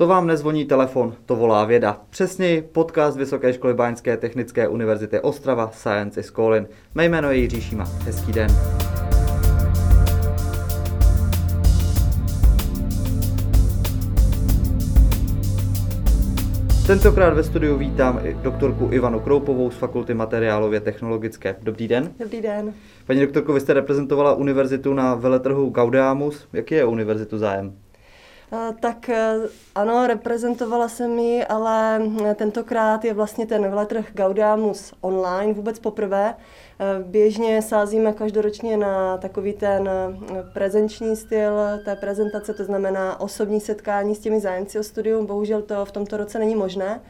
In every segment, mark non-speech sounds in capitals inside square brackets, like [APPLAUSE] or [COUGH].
To vám nezvoní telefon, to volá věda. Přesněji podcast Vysoké školy Báňské technické univerzity Ostrava Science is Calling. Mé jméno je Jiří Šíma. Hezký den. Tentokrát ve studiu vítám i doktorku Ivanu Kroupovou z Fakulty materiálově technologické. Dobrý den. Dobrý den. Paní doktorko, vy jste reprezentovala univerzitu na veletrhu Gaudeamus. Jaký je univerzitu zájem? Tak e, ano, reprezentovala jsem ji, ale tentokrát je vlastně ten veletrh Gaudiamus online vůbec poprvé. Běžně sázíme každoročně na takový ten prezenční styl té prezentace, to znamená osobní setkání s těmi zájemci o studium. Bohužel to v tomto roce není možné.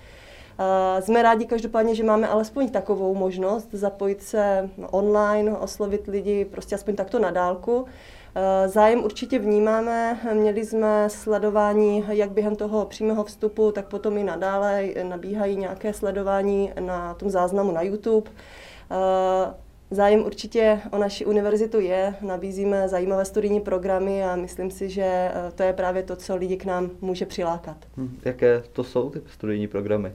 Jsme rádi každopádně, že máme alespoň takovou možnost zapojit se online, oslovit lidi prostě aspoň takto na dálku. Eh, zájem určitě vnímáme. Měli jsme sledování jak během toho přímého vstupu, tak potom i nadále nabíhají nějaké sledování na tom záznamu na YouTube. Eh, zájem určitě o naši univerzitu je, nabízíme zajímavé studijní programy a myslím si, že eh, to je právě to, co lidi k nám může přilákat. Hm, jaké to jsou ty studijní programy?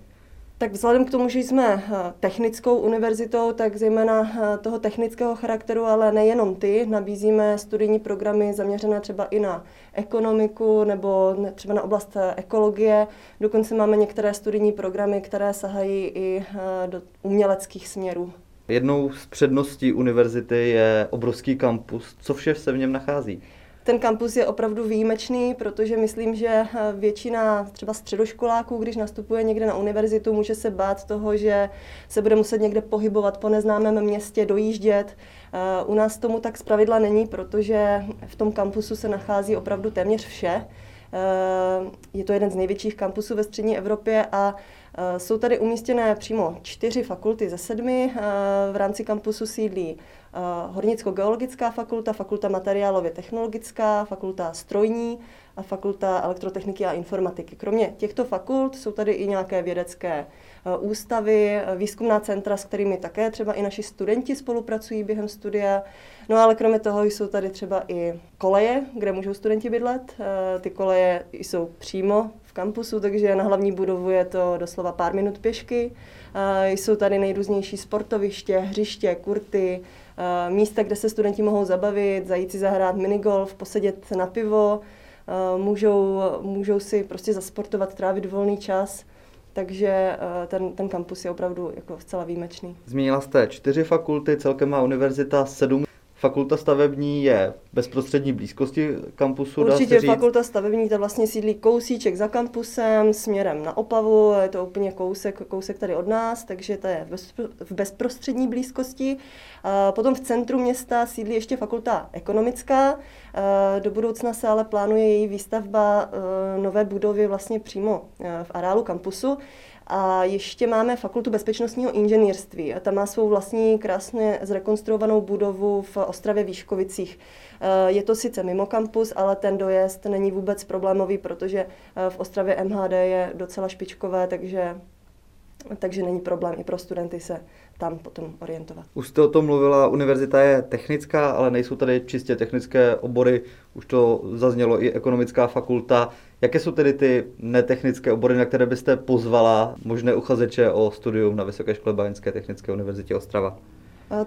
Tak vzhledem k tomu, že jsme eh, technickou univerzitou, tak zejména eh, toho technického charakteru, ale nejenom ty, nabízíme studijní programy zaměřené třeba i na ekonomiku nebo třeba na oblast eh, ekologie. Dokonce máme některé studijní programy, které sahají i do uměleckých směrů. Jednou z předností univerzity je obrovský kampus. Co vše se v něm nachází? Ten kampus je opravdu výjimečný, protože myslím, že eh, většina třeba středoškoláků, když nastupuje někde na univerzitu, může se bát toho, že se bude muset někde pohybovat po neznámém městě, dojíždět. Eh, u nás tomu tak zpravidla není, protože v tom kampusu se nachází opravdu téměř vše. Eh, je to jeden z největších kampusů ve střední Evropě a jsou tady umístěné přímo čtyři fakulty ze sedmi. V rámci kampusu sídlí Hornicko-geologická fakulta, fakulta materiálově technologická, fakulta strojní a fakulta elektrotechniky a informatiky. Kromě těchto fakult jsou tady i nějaké vědecké ústavy, výzkumná centra, s kterými také třeba i naši studenti spolupracují během studia. No ale kromě toho jsou tady třeba i koleje, kde můžou studenti bydlet. Ty koleje jsou přímo kampusu, takže na hlavní budovu je to doslova pár minut pěšky. Jsou tady nejrůznější sportoviště, hřiště, kurty, místa, kde se studenti mohou zabavit, zajít si zahrát minigolf, posedět na pivo, můžou, můžou si prostě zasportovat, trávit volný čas. Takže ten, ten kampus je opravdu jako zcela výjimečný. Zmínila jste čtyři fakulty, celkem má univerzita sedm Fakulta stavební je v bezprostřední blízkosti kampusu, Určitě fakulta stavební, ta vlastně sídlí kousíček za kampusem, směrem na Opavu, je to úplně kousek, kousek tady od nás, takže to je v bezprostřední blízkosti. Potom v centru města sídlí ještě fakulta ekonomická, do budoucna se ale plánuje její výstavba e, nové budovy vlastně přímo e, v areálu kampusu. A ještě máme fakultu bezpečnostního inženýrství. A ta má svou vlastní krásně zrekonstruovanou budovu v Ostravě Výškovicích. Eh, je to sice mimo kampus, ale ten dojezd není vůbec problémový, protože eh, v Ostravě MHD je docela špičkové, takže takže není problém i pro studenty se tam potom orientovat. Už jste o tom mluvila, univerzita je technická, ale nejsou tady čistě technické obory, už to zaznělo i ekonomická fakulta. Jaké jsou tedy ty netechnické obory, na které byste pozvala možné uchazeče o studium na Vysoké škole Báňské technické univerzitě Ostrava?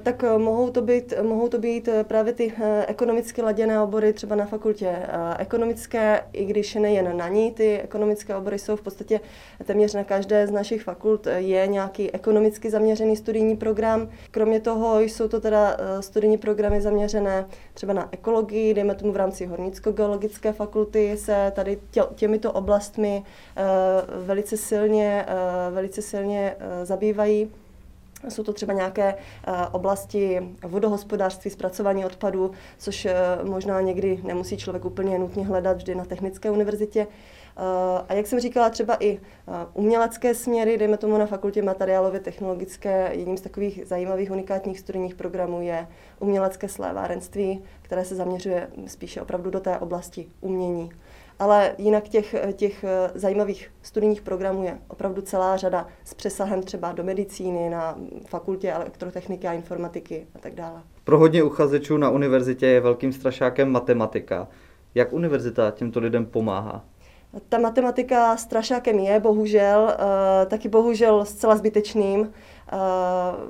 Tak eh, mohou to, být, mohou to být eh, právě ty eh, ekonomicky laděné obory třeba na fakultě ekonomické, i když nejen na ní, ty ekonomické obory jsou v podstatě téměř na každé z našich fakult je nějaký ekonomicky zaměřený studijní program. Kromě toho jsou to teda studijní programy zaměřené třeba na ekologii, dejme tomu v rámci hornicko-geologické fakulty se tady tě, těmito oblastmi velice silně, velice silně zabývají. Jsou to třeba nějaké uh, oblasti vodohospodářství, zpracování odpadů, což uh, možná někdy nemusí člověk úplně nutně hledat vždy na technické univerzitě. Uh, a jak jsem říkala, třeba i umělecké směry, dejme tomu na fakultě materiálově technologické, jedním z takových zajímavých unikátních studijních programů je umělecké slévárenství, které se zaměřuje spíše opravdu do té oblasti umění. Ale jinak těch, těch zajímavých studijních programů je opravdu celá řada s přesahem třeba do medicíny, na fakultě elektrotechniky a informatiky a tak dále. Pro hodně uchazečů na univerzitě je velkým strašákem matematika. Jak univerzita těmto lidem pomáhá? Ta matematika strašákem je, bohužel, taky bohužel zcela zbytečným.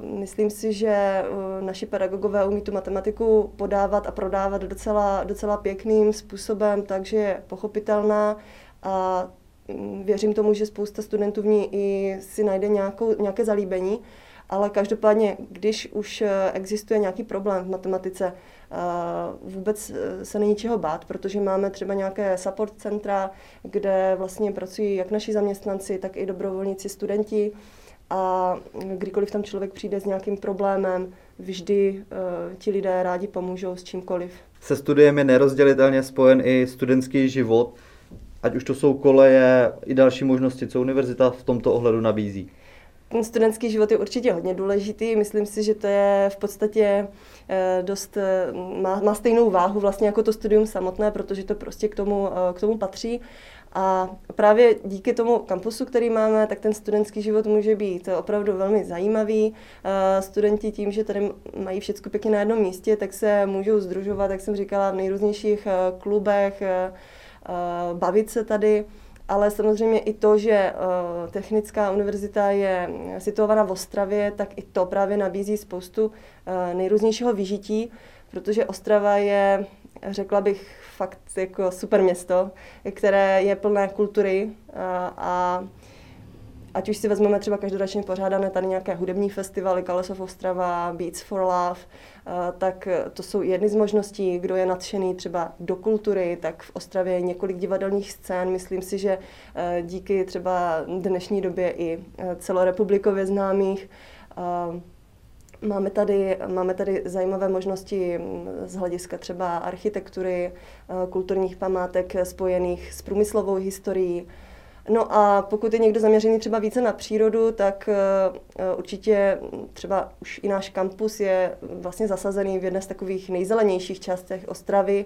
Myslím si, že naši pedagogové umí tu matematiku podávat a prodávat docela, docela pěkným způsobem, takže je pochopitelná a mm, věřím tomu, že spousta studentů v ní i si najde nějakou, nějaké zalíbení. Ale každopádně, když už eh, existuje nějaký problém v matematice, eh, vůbec eh, se není čeho bát, protože máme třeba nějaké support centra, kde vlastně pracují jak naši zaměstnanci, tak i dobrovolníci, studenti. A kdykoliv tam člověk přijde s nějakým problémem, vždy ti lidé rádi pomůžou s čímkoliv. Se studiem je nerozdělitelně spojen i studentský život, ať už to jsou koleje i další možnosti, co univerzita v tomto ohledu nabízí. Ten studentský život je určitě hodně důležitý. Myslím si, že to je v podstatě eh, dost, eh, má, má stejnou váhu vlastně jako to studium samotné, protože to prostě k tomu, eh, k tomu patří. A právě díky tomu kampusu, který máme, tak ten studentský život může být opravdu velmi zajímavý. Studenti tím, že tady mají všechno pěkně na jednom místě, tak se můžou združovat, jak jsem říkala, v nejrůznějších klubech, bavit se tady ale samozřejmě i to, že eh, Technická univerzita je situovaná v Ostravě, tak i to právě nabízí spoustu eh, nejrůznějšího vyžití, protože Ostrava je, řekla bych, fakt jako super město, které je plné kultury a, eh, a ať už si vezmeme třeba každoročně pořádané tady nějaké hudební festivaly, of Ostrava, Beats for Love, eh, tak to jsou jedny z možností, kdo je nadšený třeba do kultury, tak v Ostravě je několik divadelních scén. Myslím si, že eh, díky třeba dnešní době i eh, celorepublikově známých Máme tady, máme tady zajímavé možnosti mm, z hlediska třeba architektury, kulturních památek spojených s průmyslovou historií, No a pokud je někdo zaměřený třeba více na přírodu, tak eh, určitě třeba už i náš kampus je vlastně zasazený v jedné z takových nejzelenějších částech Ostravy.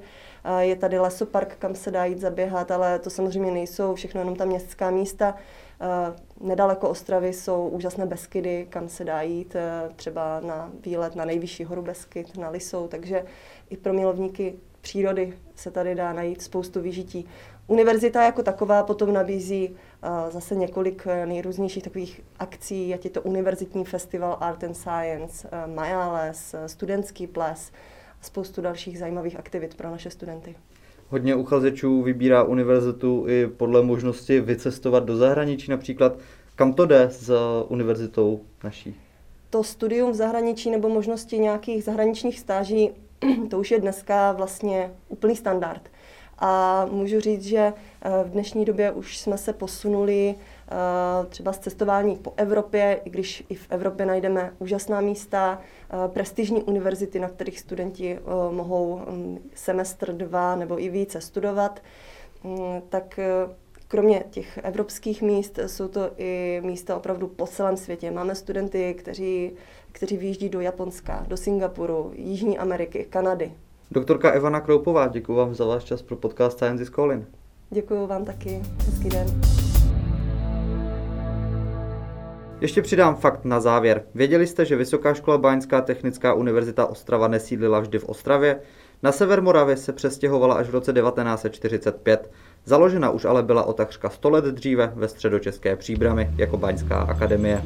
Je tady lesopark, kam se dá jít zaběhat, ale to samozřejmě nejsou všechno jenom ta městská místa. Nedaleko Ostravy jsou úžasné Beskydy, kam se dá jít eh, třeba na výlet na nejvyšší horu Beskyt, na Lisou, takže i pro milovníky přírody se tady dá najít spoustu vyžití. Univerzita jako taková potom nabízí uh, zase několik eh, nejrůznějších takových akcí, ať je to Univerzitní festival Art and Science, uh, Majales, studentský ples, spoustu dalších zajímavých aktivit pro naše studenty. Hodně uchazečů vybírá univerzitu i podle možnosti vycestovat do zahraničí například. Kam to jde s univerzitou naší? To studium v zahraničí nebo možnosti nějakých zahraničních stáží, [CLEARS THROAT] to už je dneska vlastně úplný standard. A můžu říct, že eh, v dnešní době už jsme se posunuli eh, třeba z cestování po Evropě, i když i v Evropě najdeme úžasná místa, eh, prestižní univerzity, na kterých studenti mohou mm, semestr, dva nebo i více studovat, mm, tak Kromě těch evropských míst jsou to i místa opravdu po celém světě. Máme studenty, kteří, kteří vyjíždí do Japonska, do Singapuru, Jižní Ameriky, Kanady. Doktorka Evana Kroupová, děkuji vám za váš čas pro podcast Science is Calling. Děkuji vám taky. Hezký den. Ještě přidám fakt na závěr. Věděli jste, že Vysoká škola Báňská technická univerzita Ostrava nesídlila vždy v Ostravě? Na sever Moravy se přestěhovala až v roce 1945. Založena už ale byla o takřka 100 let dříve ve středočeské příbrami jako Baňská akademie.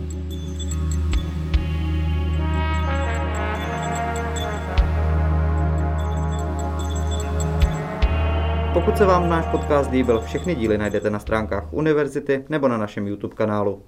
Pokud se vám náš podcast líbil, všechny díly najdete na stránkách univerzity nebo na našem YouTube kanálu.